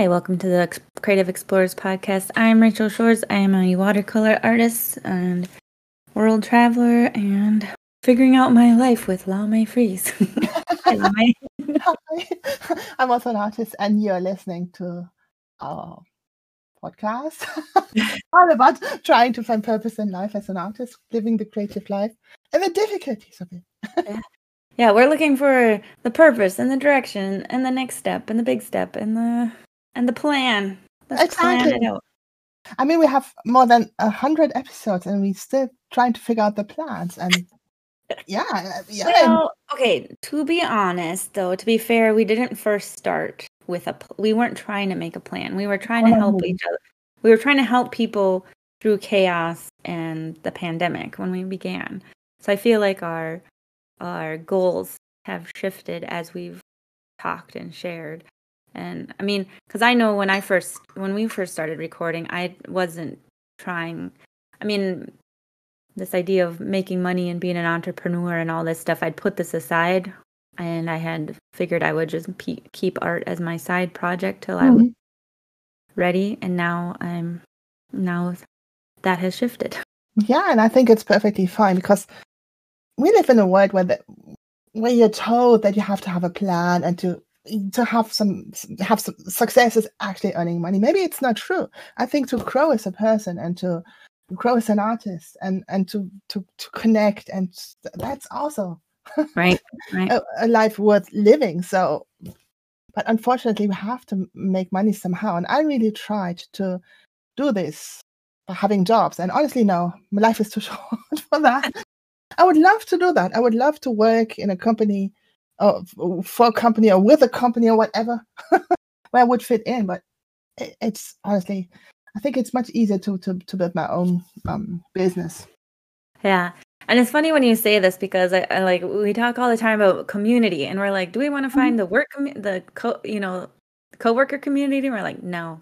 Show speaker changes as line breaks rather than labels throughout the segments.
Hi, welcome to the Creative Explorers podcast. I'm Rachael Shores. I am a watercolor artist and world traveler and figuring out my life with Laumee Freeze.
Hi, I'm also an artist, and you're listening to our podcast all about trying to find purpose in life as an artist, living the creative life, and the difficulties of it.
yeah. yeah, we're looking for the purpose and the direction and the next step and the big step and the and the plan.
Let's exactly. Plan I mean, we have more than a hundred episodes, and we're still trying to figure out the plans. And yeah, uh, yeah.
Well, okay. To be honest, though, to be fair, we didn't first start with a. We weren't trying to make a plan. We were trying to help each other. We were trying to help people through chaos and the pandemic when we began. So I feel like our our goals have shifted as we've talked and shared. And I mean, because I know when I first, when we first started recording, I wasn't trying. I mean, this idea of making money and being an entrepreneur and all this stuff, I'd put this aside and I had figured I would just pe- keep art as my side project till mm-hmm. I was ready. And now I'm, now that has shifted.
Yeah. And I think it's perfectly fine because we live in a world where, the, where you're told that you have to have a plan and to to have some have some success is actually earning money. Maybe it's not true. I think to grow as a person and to grow as an artist and and to to to connect and that's also
right, right.
a, a life worth living. So, but unfortunately, we have to make money somehow. And I really tried to do this by having jobs. And honestly, no, my life is too short for that. I would love to do that. I would love to work in a company uh, for a company or with a company or whatever where I would fit in. But it, it's honestly, I think it's much easier to to, to build my own um, business.
Yeah. And it's funny when you say this because I, I, like we talk all the time about community, and we're like, do we want to mm-hmm. find the work, com- the co, you know, coworker community? And we're like, no.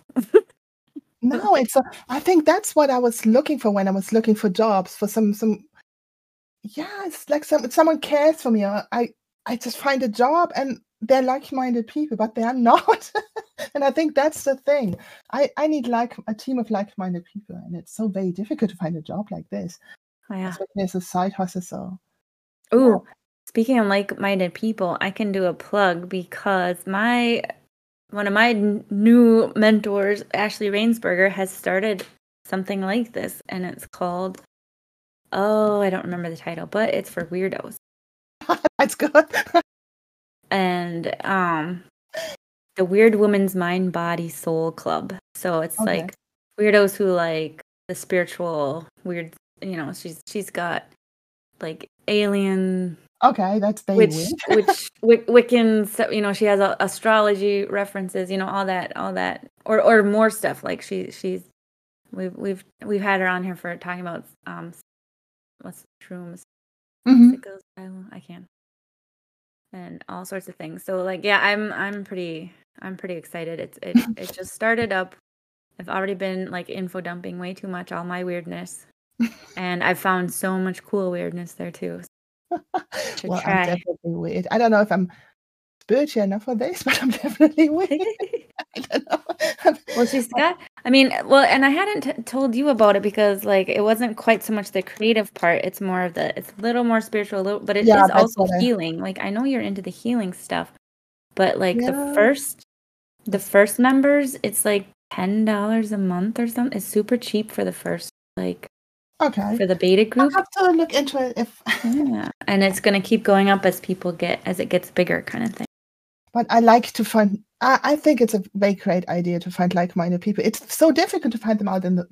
no, it's. A, I think that's what I was looking for when I was looking for jobs for some some. Yeah, it's like some someone cares for me. I I just find a job and they're like-minded people, but they are not. and I think that's the thing. I, I need like a team of like-minded people, and it's so very difficult to find a job like this.
Oh, yeah.
Especially as a side hustle. So
Oh, yeah. speaking of like-minded people, I can do a plug because my one of my n- new mentors, Ashley Rainsbarger, has started something like this, and it's called Oh, I don't remember the title, but it's for weirdos.
That's good.
and um the Weird Woman's Mind Body Soul Club. So it's okay. like weirdos who like the spiritual weird you know, she's she's got like alien
Okay, that's they
which which Wic- Wiccan, you know, she has uh, astrology references, you know, all that, all that, or or more stuff. Like she she's we've we've we've had her on here for talking about um what's shrooms. Mm-hmm. It goes, I, I can and all sorts of things. So like yeah, I'm I'm pretty I'm pretty excited. It's it it just started up. I've already been like info dumping way too much all my weirdness. and I've found so much cool weirdness there too.
well, try. I'm definitely weird. I don't know if I'm spiritual enough for this, but I'm definitely weird. I don't
know. well, she's got I mean, well, and I hadn't t- told you about it because like it wasn't quite so much the creative part. It's more of the it's a little more spiritual, little, but it yeah, is also healing. Like I know you're into the healing stuff, but like yeah. the first the first members, it's like ten dollars a month or something. It's super cheap for the first like
okay
for the beta group.
i have to look into it if
yeah, and it's gonna keep going up as people get as it gets bigger, kind of thing.
But I like to find I, I think it's a very great idea to find like-minded people. It's so difficult to find them out in the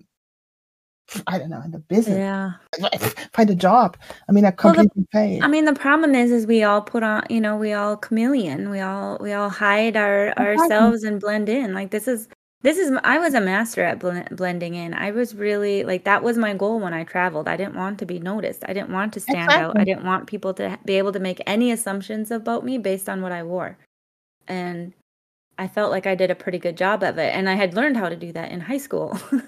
I don't know, in the business.
Yeah.
Find a job. I mean, I completely well,
the, I mean, the problem is, is we all put on, you know, we all chameleon. We all, we all hide our exactly. ourselves and blend in. Like this is, this is. I was a master at blending in. I was really like that was my goal when I traveled. I didn't want to be noticed. I didn't want to stand exactly. out. I didn't want people to be able to make any assumptions about me based on what I wore. And I felt like I did a pretty good job of it. And I had learned how to do that in high school.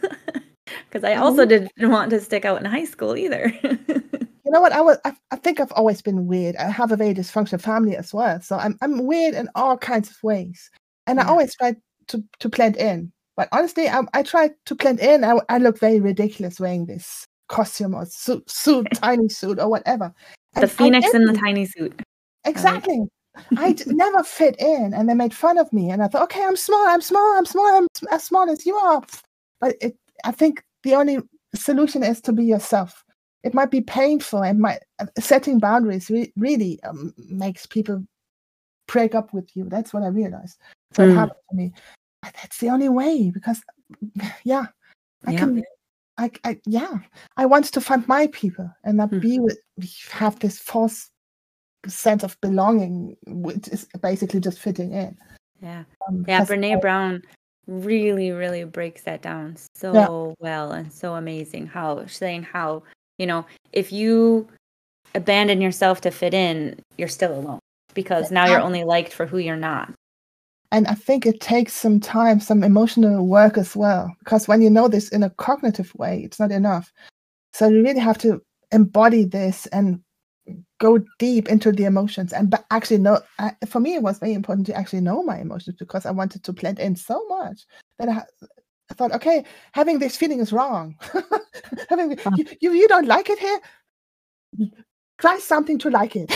Because I also didn't want to stick out in high school either.
you know what? I was I, I think I've always been weird. I have a very dysfunctional family as well. So I'm I'm weird in all kinds of ways. And yeah. I always try to to blend in. But honestly, I, I tried to blend in. I, I look very ridiculous wearing this costume or suit, suit tiny suit or whatever.
And the phoenix in the tiny suit.
Exactly. I d- never fit in, and they made fun of me. And I thought, okay, I'm small, I'm small, I'm small, I'm as small as you are. But it, I think the only solution is to be yourself. It might be painful, and my uh, setting boundaries re- really um, makes people break up with you. That's what I realized. So mm. it happened to me. But that's the only way because, yeah, I yeah. can. I, I yeah, I want to find my people and not mm. be with have this false sense of belonging, which is basically just fitting in.
Yeah, um, yeah. Brene I, Brown really, really breaks that down so yeah. well and so amazing. How saying how you know if you abandon yourself to fit in, you're still alone because now you're only liked for who you're not.
And I think it takes some time, some emotional work as well, because when you know this in a cognitive way, it's not enough. So you really have to embody this and go deep into the emotions. And actually know for me it was very important to actually know my emotions because i wanted to blend in so much that i, I thought okay having this feeling is wrong. Having you, you, you don't like it here? Try something to like it.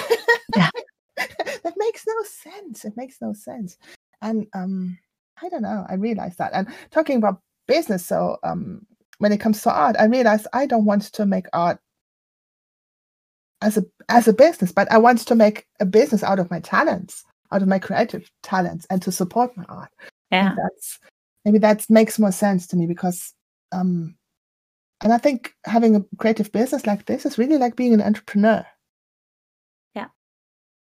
Yeah. that makes no sense. It makes no sense. And um i don't know. I realized that. And talking about business so um when it comes to art i realized i don't want to make art as a as a business, but I want to make a business out of my talents, out of my creative talents, and to support my art.
Yeah,
that's maybe that makes more sense to me because, um, and I think having a creative business like this is really like being an entrepreneur.
Yeah,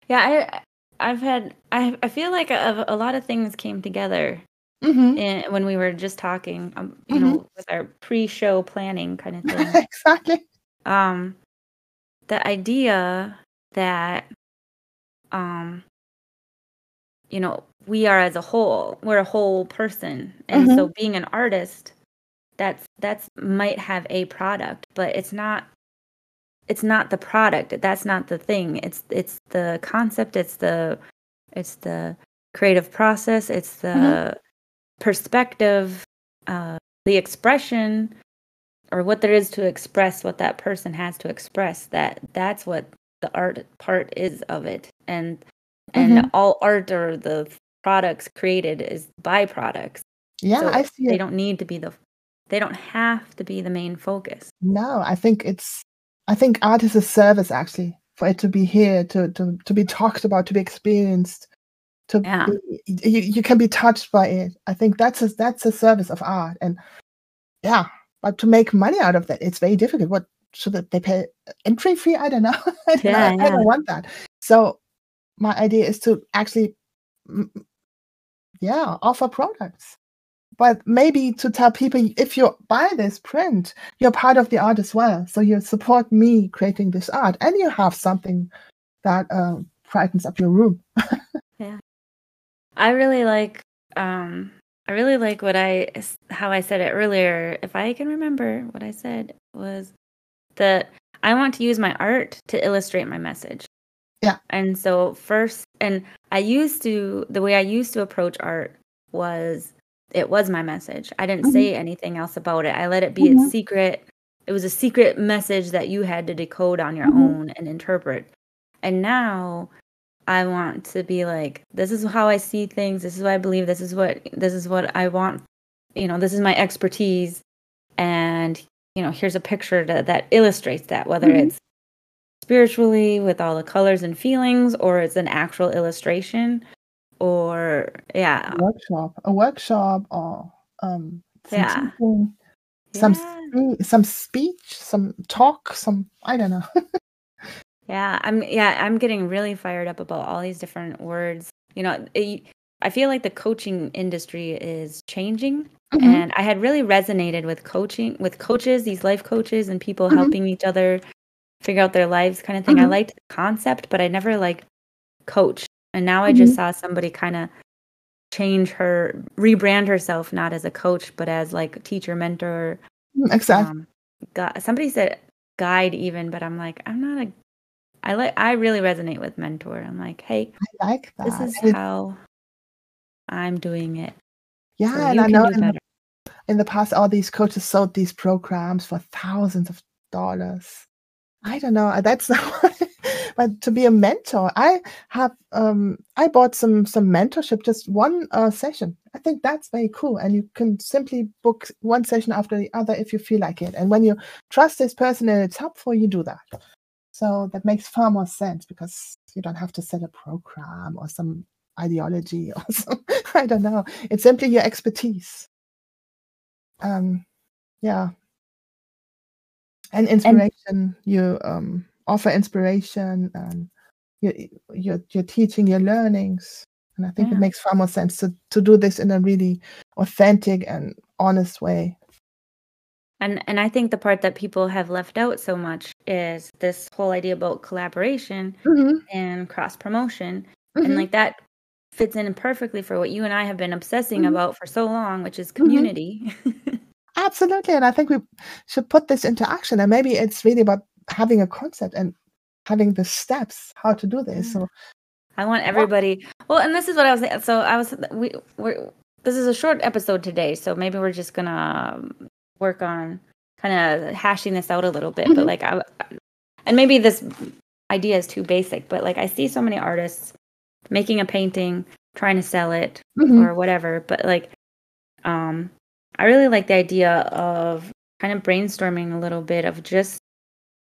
yeah. I I've had I I feel like a, a lot of things came together Mm-hmm. In, when we were just talking, um, you mm-hmm. know, with our pre-show planning kind of thing.
exactly.
Um, the idea that um you know we are as a whole we're a whole person. And mm-hmm. so being an artist that's that's might have a product but it's not it's not the product. That's not the thing. It's it's the concept. It's the it's the creative process. It's the mm-hmm. perspective uh the expression or what there is to express what that person has to express that that's what the art part is of it and and mm-hmm. all art or the products created is byproducts
yeah so i see
they it. don't need to be the they don't have to be the main focus
no i think it's i think art is a service actually for it to be here to to, to be talked about to be experienced to yeah. be, you, you can be touched by it i think that's a that's a service of art and yeah but to make money out of that, it's very difficult. What should they pay entry fee? I don't know. I, don't yeah, know. I don't want that. So my idea is to actually, yeah, offer products. But maybe to tell people if you buy this print, you're part of the art as well. So you support me creating this art, and you have something that uh, brightens up your room.
yeah, I really like um, I really like what I how I said it earlier. If I can remember what I said was that I want to use my art to illustrate my message.
Yeah.
And so first and I used to the way I used to approach art was it was my message. I didn't mm-hmm. say anything else about it. I let it be mm-hmm. a secret. It was a secret message that you had to decode on your mm-hmm. own and interpret. And now I want to be like, this is how I see things. This is what I believe. This is what this is what I want. You know, this is my expertise, and you know, here's a picture to, that illustrates that. Whether mm-hmm. it's spiritually with all the colors and feelings, or it's an actual illustration, or yeah,
a workshop, a workshop, or um,
some yeah,
some yeah. some speech, some talk, some I don't know.
Yeah, I'm yeah, I'm getting really fired up about all these different words. You know, it, I feel like the coaching industry is changing mm-hmm. and I had really resonated with coaching with coaches, these life coaches and people mm-hmm. helping each other figure out their lives kind of thing. Mm-hmm. I liked the concept, but I never like coach. And now I just mm-hmm. saw somebody kind of change her rebrand herself not as a coach but as like teacher mentor
mm, exactly um,
somebody said guide even but i'm like i'm not a I like I really resonate with mentor. I'm like, hey,
I like that.
This is how I'm doing it.
Yeah,
So
and I know in the, in the past, all these coaches sold these programs for thousands of dollars. I don't know. That's not. but to be a mentor, I have. Um, I bought some some mentorship, just one uh, session. I think that's very cool, and you can simply book one session after the other if you feel like it. And when you trust this person and it's helpful, you do that. So that makes far more sense because you don't have to set a program or some ideology or some. I don't know. It's simply your expertise. Um, yeah, and
And
inspiration. You um, offer inspiration, and you you're you're teaching your learnings. And I think it makes far more sense to to do this in a really authentic and honest way.
And and I think the part that people have left out so much is this whole idea about collaboration
hmm
and cross promotion. And
hmm
like that fits in perfectly for what you and I have been obsessing
hmm
about for so long, which is
hmm
community.
Absolutely, and I think we should put this into action. And maybe it's really about having a concept and having the steps how to do this.
Yeah.
So
I want everybody. Well, and this is what I was. So I was. We we're. This is a short episode today, so maybe we're just gonna um, work on kind of hashing this out a little bit. But
hmm
like, I, and maybe this idea is too basic. But like, I see so many artists making a painting, trying to sell it
hmm
or whatever. But like, um, I really like the idea of kind of brainstorming a little bit of just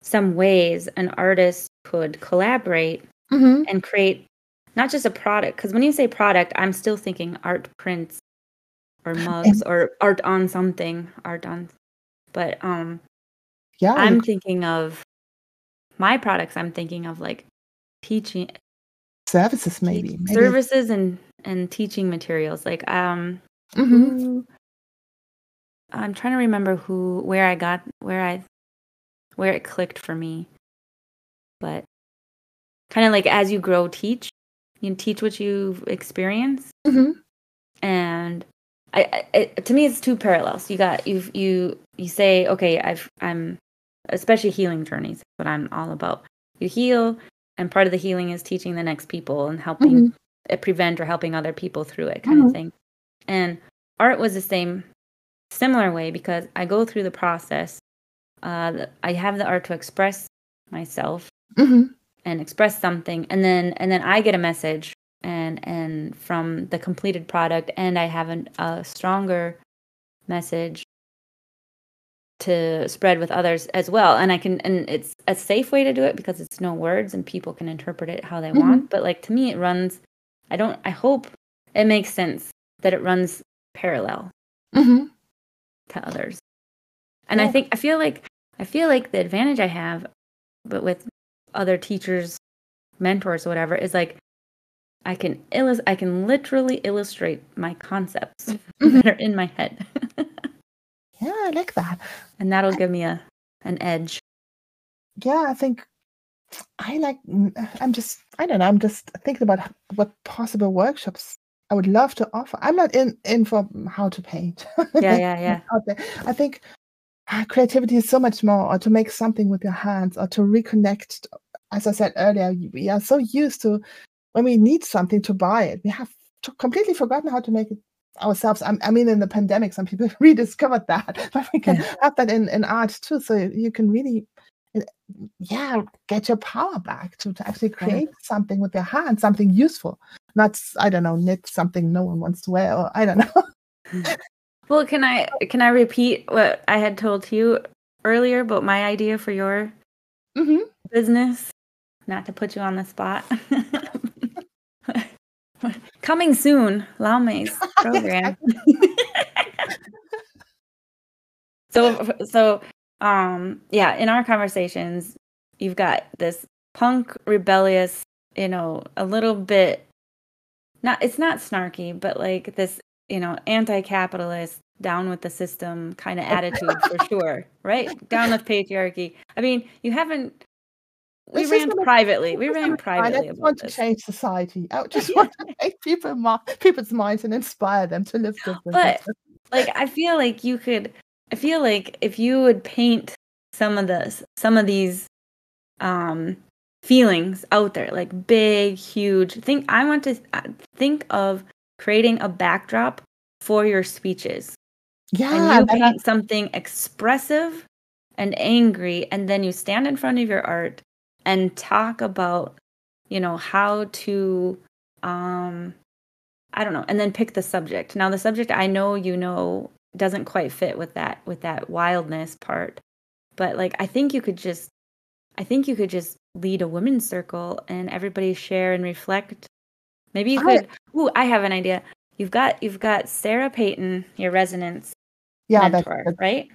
some ways an artist could collaborate
hmm
and create not just a product because when you say product i'm still thinking art prints or mugs
And
or art on something art on but um
yeah,
i'm thinking of my products i'm thinking of like teaching
services maybe. Maybe
services and and teaching materials like um
mm-hmm.
who i'm trying to remember who where i got where i where it clicked for me but kind of like as you grow teach you teach what you've experienced
hmm
and I, I to me it's two parallels. You got you you you say okay i've i'm especially healing journeys what i'm all about. You heal and part of the healing is teaching the next people and helping
hmm
uh, prevent or helping other people through it kind of
hmm
thing. And art was the same similar way because i go through the process uh, i have the art to express myself
hmm
and express something and then and then i get a message and and from the completed product and i have an, a stronger message to spread with others as well. And i can and it's a safe way to do it because it's no words and people can interpret it how they
hmm
want. But like to me it runs i don't i hope it makes sense that it runs parallel
hmm
to others. And i think i feel like i feel like the advantage i have but with other teachers mentors or whatever is like i can illus- i can literally illustrate my concepts
hmm
that are in my head
Yeah, I like that.
and that'll
I,
give me a an edge
yeah, I think I like. mm, I'm just. I don't know. I'm just thinking about what possible workshops I would love to offer. I'm not in in for how to paint.
yeah yeah yeah.
I think ah, creativity is so much more, or to make something with your hands, or to reconnect. As I said earlier, we are so used to when we need something to buy it, we have completely forgotten how to make it ourselves. I, I mean, in the pandemic, some people rediscovered that, but we can
yeah
have that in, in art too. So you can really, uh, yeah, get your power back to, to actually
yeah
create something with your hands, something useful. Not, I don't know, knit something no one wants to wear, or I don't know.
well can i can i repeat what i had told you earlier about my idea for your
hmm
business not to put you on the spot coming soon Laumee's program. so so um yeah in our conversations you've got this punk rebellious you know a little bit not it's not snarky but like this you know anti-capitalist down with the system kind of attitude for sure right? Down with patriarchy. I mean you haven't we
This
ran privately we ran
gonna be fine. I
privately
just
about
want to change society. I just want to make people people's minds and inspire them to live differently.
but like i feel like you could i feel like if you would paint some of this some of these um feelings out there like big huge think i want to uh, think of creating a backdrop for your speeches.
Yeah.
and you paint something expressive and angry and then you stand in front of your art and talk about you know how to um i don't know and then pick the subject. Now the subject i know you know doesn't quite fit with that with that wildness part but like i think you could just i think you could just lead a women's circle and everybody share and reflect. Maybe you
I-
could ooh i have an idea. You've got you've got Sarah Peyton your resonance
yeah, that's,
mentor
that's-
right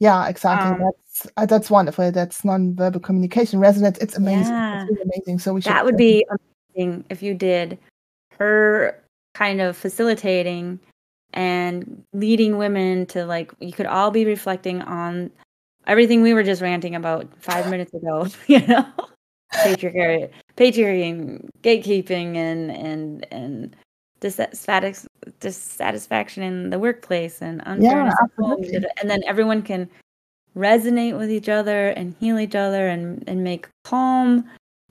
yeah, exactly.
Um,
that's uh, that's wonderful. That's non-verbal communication resonance. It's amazing.
Yeah.
It's really amazing. So we should.
that would be amazing if you did her kind of facilitating and leading women to like you could all be reflecting on everything we were just ranting about five minutes ago you know patriarchy patriarchy gatekeeping and and and dissatis- dissatisfaction in the workplace and unfairness
absolutely.
and then everyone can resonate with each other and heal each other and and make calm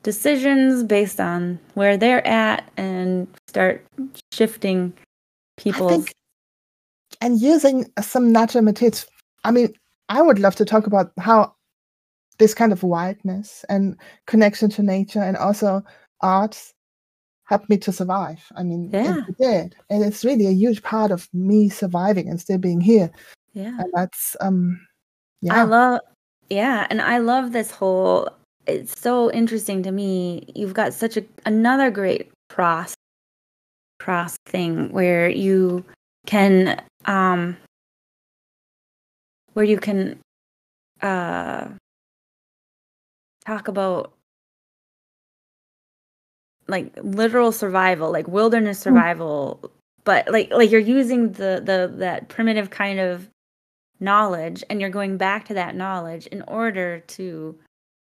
decisions based on where they're at and start shifting people's
and using some natural materials. I mean, I would love to talk about how this kind of wildness and connection to nature and also arts helped me to survive. I mean,
Yeah.
it did, and it's really a huge part of me surviving and still being here.
yeah
And that's um, yeah.
I love, yeah, and I love this whole. It's so interesting to me. You've got such a another great cross cross thing where you can um where you can uh talk about like literal survival, like wilderness survival, but like like you're using the the that primitive kind of knowledge and you're going back to that knowledge in order to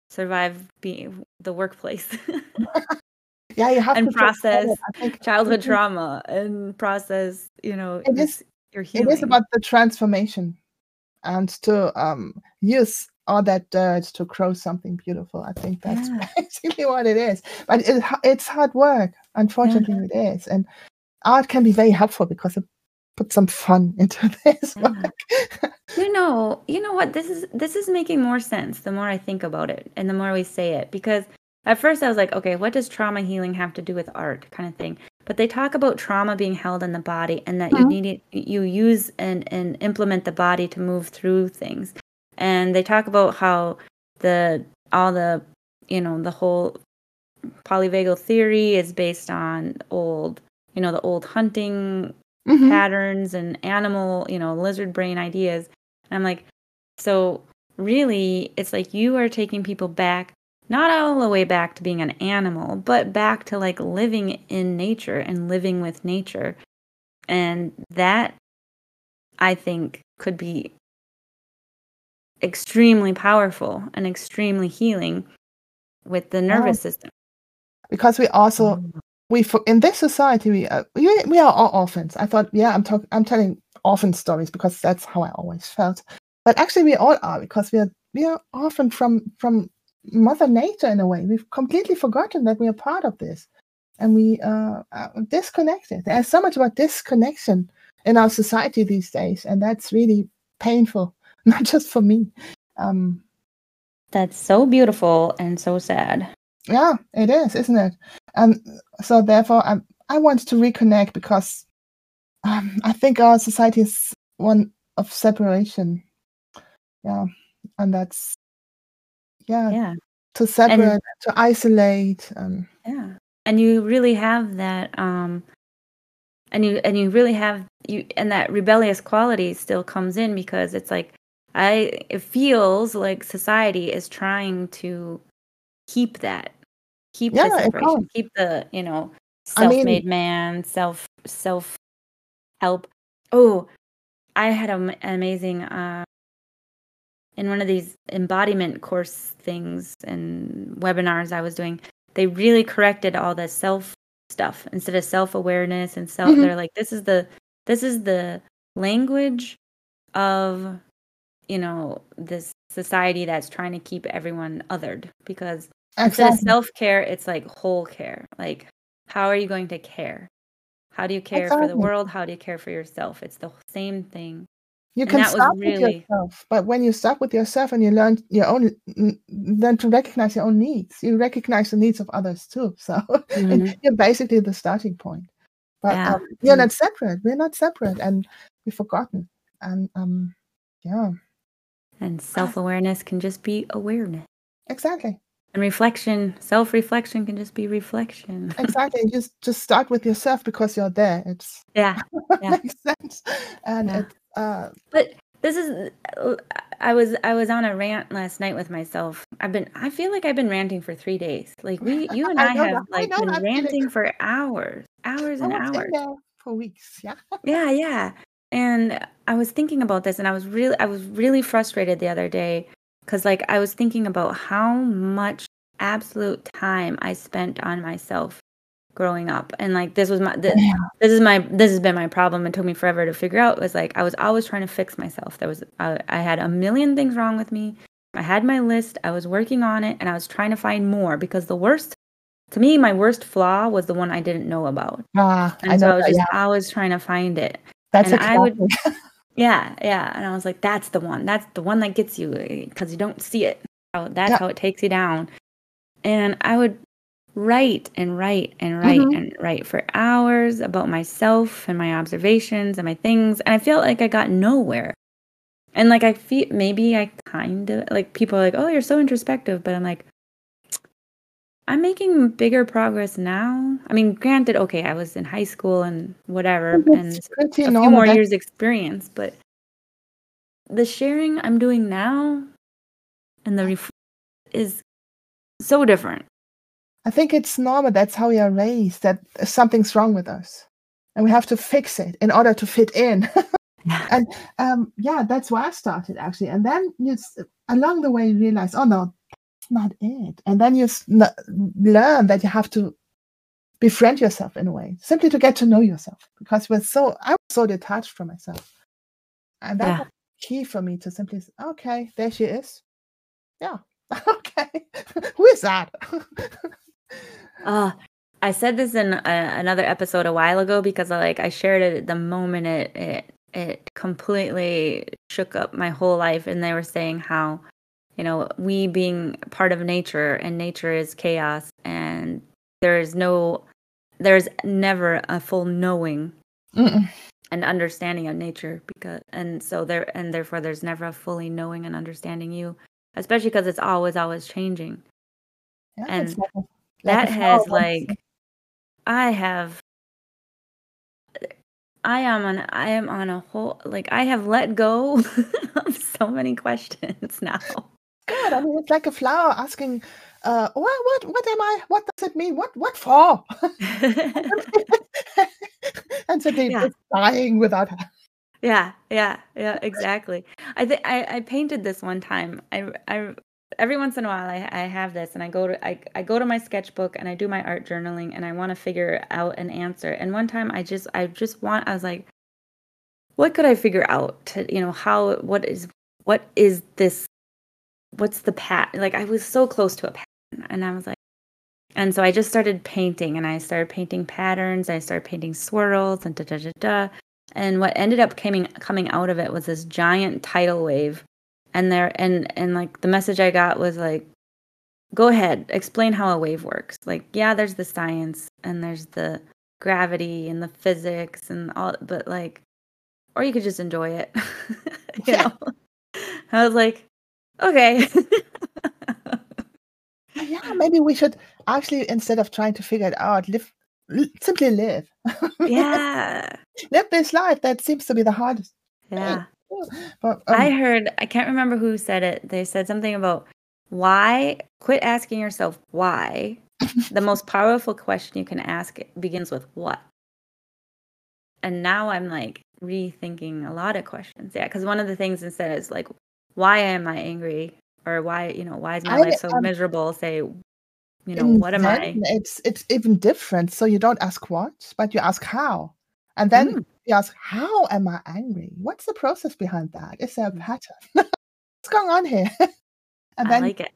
survive being the workplace
yeah. You have
and
to process
process
it. I think
childhood trauma and process you know
it is
your healing
is about the transformation, and to um use all that dirt to grow something beautiful. I think that's
Yeah.
basically what it is. But it, it's hard work. Unfortunately, it is, and art can be very helpful because it puts some fun into this
Yeah.
work.
you know you know what this is this is making more sense the more i think about it and the more we say it because at first i was like okay what does trauma healing have to do with art kind of thing but they talk about trauma being held in the body and that you
Mhm.
need it you use and and implement the body to move through things and they talk about how the all the you know the whole polyvagal theory is based on old you know the old hunting
Mhm.
patterns and animal, you know, lizard brain ideas. And I'm like, so really, it's like you are taking people back, not all the way back to being an animal, but back to like living in nature and living with nature. And that, I think, could be extremely powerful and extremely healing with the nervous system.
because we also we for in this society we uh, we, we are all orphans. I thought, yeah, I'm talking, I'm telling orphan stories because that's how I always felt. But actually, we all are because we are we are orphan from from Mother Nature in a way. We've completely forgotten that we are part of this, and we uh, are disconnected. There's so much about disconnection in our society these days, and that's really painful, not just for me. Um,
That's so beautiful and so sad.
Yeah, it is, isn't it? And so therefore, I I want to reconnect because um, I think our society is one of separation. Yeah, and that's yeah,
Yeah.
to separate, to isolate. Um,
Yeah. And you really have that um and you and you really have you and that rebellious quality still comes in because it's like I it feels like society is trying to keep that. Keep
Yeah,
the separation. Keep the, you know,
I mean-
self-made man, self self help. Oh, I had an amazing uh in one of these embodiment course things and webinars I was doing, they really corrected all the self stuff instead of self awareness and self.
Mhm.
They're like, this is the this is the language of you know this society that's trying to keep everyone othered because instead of
exactly.
self care, it's like whole care. Like, how are you going to care? How do you care for the world? How do you care for yourself? It's the same thing.
You
And
can
stop
start with yourself, but when you stop with yourself and you learn your own, learn to recognize your own needs, you recognize the needs of others too. So
Mhm.
you're basically the starting point. But
Yeah.
um, you're not separate. We're not separate, and we've forgotten. And um, yeah,
And self-awareness can just be awareness.
exactly,
And reflection, self-reflection can just be reflection.
exactly. just just start with yourself because you're there. It's
yeah. Yeah.
makes sense, and
Yeah.
it's uh,
But this is uh, I was I was on a rant last night with myself. I've been I feel like I've been ranting for 3 days. Like we you and
I
I have
that.
Like
know
been
that feeling.
ranting for hours, hours and hours.
for weeks. Yeah.
Yeah, yeah. And I was thinking about this and I was really I was really frustrated the other day cuz like I was thinking about how much absolute time I spent on myself growing up. And like this was my this, this is my this has been my problem. It took me forever to figure out it was like I was always trying to fix myself. There was I, I had a million things wrong with me. I had my list. I was working on it and I was trying to find more because the worst to me my worst flaw was the one I didn't know about.
Ah, I
And so
know
I was
that.
just
Yeah,
always trying to find it.
That's
and
a
I would yeah, yeah. And I was like, that's the one. That's the one that gets you because you don't see it. How that's
Yeah.
how it takes you down. And I would write and write and write
Mhm.
and write for hours about myself and my observations and my things. And I felt like I got nowhere. And like I feel maybe I kind of like people are like, oh, you're so introspective. But I'm like, I'm making bigger progress now. I mean, granted, okay, I was in high school and whatever, and
It's pretty
a few more
That's
years experience, but the sharing I'm doing now and the ref- is so different.
I think it's normal. That's how we are raised. That something's wrong with us, and we have to fix it in order to fit in. And um, yeah, that's where I started actually. And then you, along the way, you realize, oh no, not it. And then you learn that you have to befriend yourself in a way, simply to get to know yourself. Because we're so, I was so detached from myself, and that
Yeah.
was key for me to simply, say, okay, there she is. Yeah, okay, who is that?
Uh, I said this in a, another episode a while ago because I like I shared it the moment it it it completely shook up my whole life and they were saying how you know we being part of nature and nature is chaos and there is no there's never a full knowing
Mm-mm.
and understanding of nature because and so there and therefore there's never a fully knowing and understanding you especially because it's always always changing.
Yeah,
And
like like
that has like i have i am on i am on a whole like i have let go of so many questions now
God, I mean, it's like a flower asking, uh, what, what, what am I? What does it mean? What, what for? and so they
Yeah.
dying without.
yeah yeah yeah exactly i think i i painted this one time i i every once in a while I, I have this and i go to I, I go to my sketchbook and i do my art journaling and i want to figure out an answer and one time i just i just want i was like what could i figure out to you know how what is what is this what's the pattern like i was so close to a pattern and i was like and so i just started painting and i started painting patterns i started painting swirls and da da da da and what ended up coming coming out of it was this giant tidal wave and there and and like the message i got was like go ahead explain how a wave works. Like yeah there's the science and there's the gravity and the physics and all but like or you could just enjoy it. You
Yeah.
know? I was like okay
Yeah, maybe we should actually, instead of trying to figure it out, live, l- simply live.
yeah
live this life. That seems to be the hardest.
yeah
But
I
um,
heard, I can't remember who said it. They said something about why, quit asking yourself why. the most powerful question you can ask begins with what. And now I'm like rethinking a lot of questions. Yeah, because one of the things instead is like, why am I angry? Or why, you know, why is my
I,
life so
um,
miserable? Say, you know, what am I?
It's it's even different. So you don't ask what, but you ask how, and then
Mm.
you ask how am I angry? What's the process behind that? Is there a
Mm.
pattern? What's going on here? and
I like it.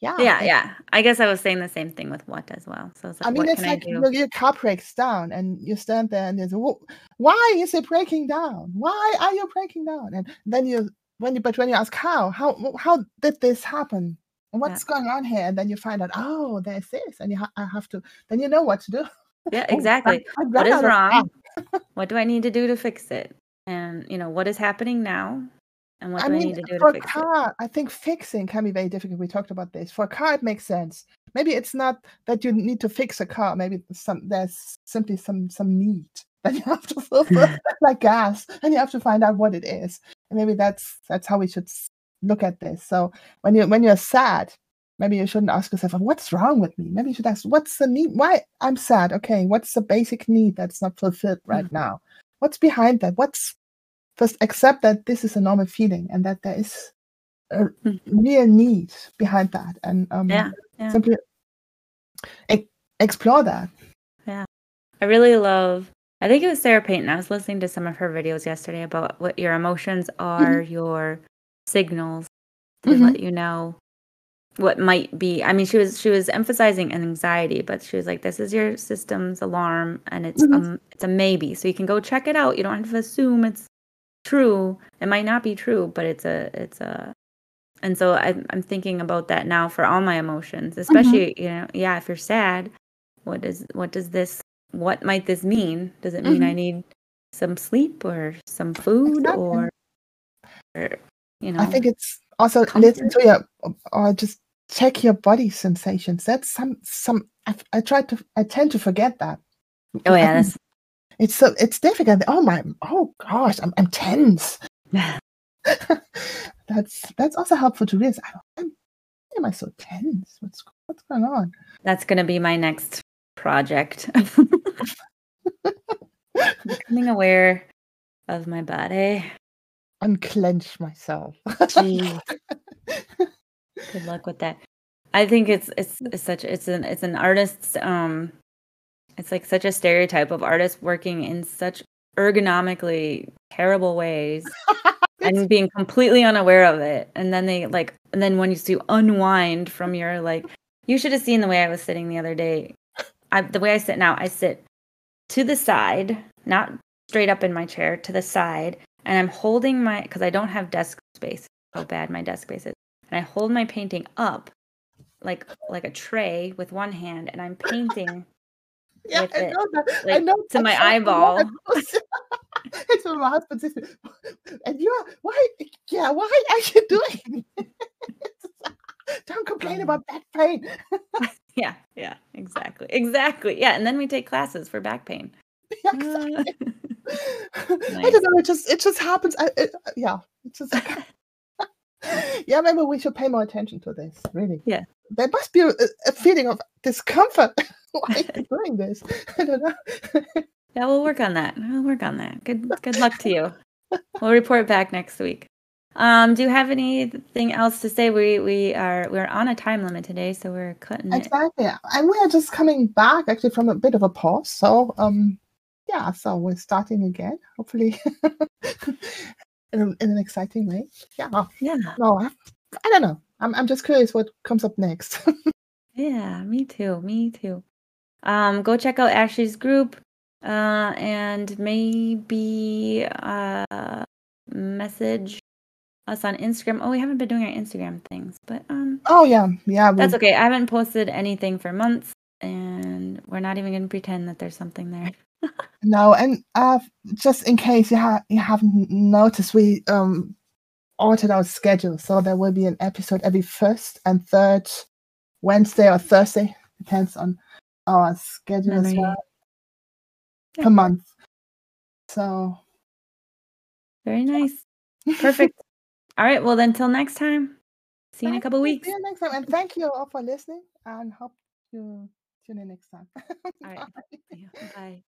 yeah,
Yeah, yeah. I guess I was saying the same thing with what as well. So it's like,
I mean, it's like
I do?
your, your car breaks down, and you stand there, and there's "Wh- why is it breaking down? Why are you breaking down? And then you, when you, but when you ask how, how, how did this happen? And
Yeah.
what's going on here? And then you find out, oh, there's this, and you ha- I have to. Then you know what to do.
Yeah,
I-
exactly.
I
What is wrong? What do I need to do to fix it? And you know, what is happening now? And what
I
do I need to do
for
to fix it?
For a car, I think fixing can be very difficult. We talked about this. For a car, it makes sense. Maybe it's not that you need to fix a car. Maybe some there's simply some some need that you have to fulfill, like gas, and you have to find out what it is. Maybe that's that's how we should look at this. So when you when you're sad, maybe you shouldn't ask yourself, "What's wrong with me?" Maybe you should ask, "What's the need? Why I'm sad? Okay, what's the basic need that's not fulfilled right
Mhm.
now? What's behind that? What's first accept that this is a normal feeling and that there is a
Mhm.
real need behind that and um,
Yeah, yeah.
simply e- explore that Yeah,
I really love. I think it was Sarah Peyton. I was listening to some of her videos yesterday about what your emotions are, your signals to
Mhm.
let you know what might be. I mean, she was she was emphasizing an anxiety, but she was like, "This is your system's alarm, and it's
Mhm.
um it's a maybe. So you can go check it out. You don't have to assume it's true. It might not be true, but it's a it's a." And so I'm I'm thinking about that now for all my emotions, especially you know, yeah, if you're sad, what does what does this what might this mean? Does it mean I
Mhm.
need some sleep or some food
Exactly.
or, or you know?
i think it's also
comfort.
listen to your or just check your body sensations that's some some i, I try to i tend to forget that
oh
I
yeah, that's
it's so it's difficult oh my oh gosh i'm, I'm tense that's that's also helpful to realize I I'm, why am i so tense what's what's going on
that's gonna be my next project. Becoming aware of my body.
unclench myself
Jeez. Good luck with that. I think it's it's it's such it's an it's an artist's um it's like such a stereotype of artists working in such ergonomically terrible ways and being completely unaware of it. And then they like and then when you to unwind from your like you should have seen the way I was sitting the other day. I the way I sit now, I sit to the side, not straight up in my chair, to the side, and I'm holding my because I don't have desk space. How bad my desk space is. And I hold my painting up like like a tray with one hand and I'm painting
Yeah,
with
I
it,
know that. I
like,
know
to my eyeball.
it's what my husband says. And you're why? Yeah, why are you doing? Don't complain
Um,
about back pain.
Yeah, yeah, exactly. Exactly. Yeah, and then we take classes for back pain.
Yeah, exactly.
Uh,
I don't know. It just it just happens. I, it, yeah, it just. yeah, maybe we should pay more attention to this. Really.
Yeah.
There must be a, a feeling of discomfort. why are you doing this? I don't know.
yeah, we'll work on that. We'll work on that. Good good luck to you. We'll report back next week. Um, do you have anything else to say? We we are we're on a time limit today, so we're cutting it.
Exactly. And we are just coming back actually from a bit of a pause. So um yeah, so we're starting again, hopefully in, in an exciting way. Yeah.
Yeah.
No, I, I don't know. I'm I'm just curious what comes up next.
Yeah, me too. Me too. Um, go check out Ashley's group, uh, and maybe uh, message us on Instagram. Oh, we haven't been doing our Instagram things, but um,
oh yeah, yeah.
that's okay. I haven't posted anything for months, and we're not even gonna pretend that there's something there.
No, and uh just in case you ha- you haven't noticed, we um altered our schedule. So there will be an episode every first and third Wednesday or Thursday. Depends on our schedule as
Memory.
well
Yeah.
per month. So
Very nice. Perfect. All right. Well, then, till next time. See you in a couple weeks.
See you next time. And thank you all for listening and hope you tune in next time.
All right. Bye.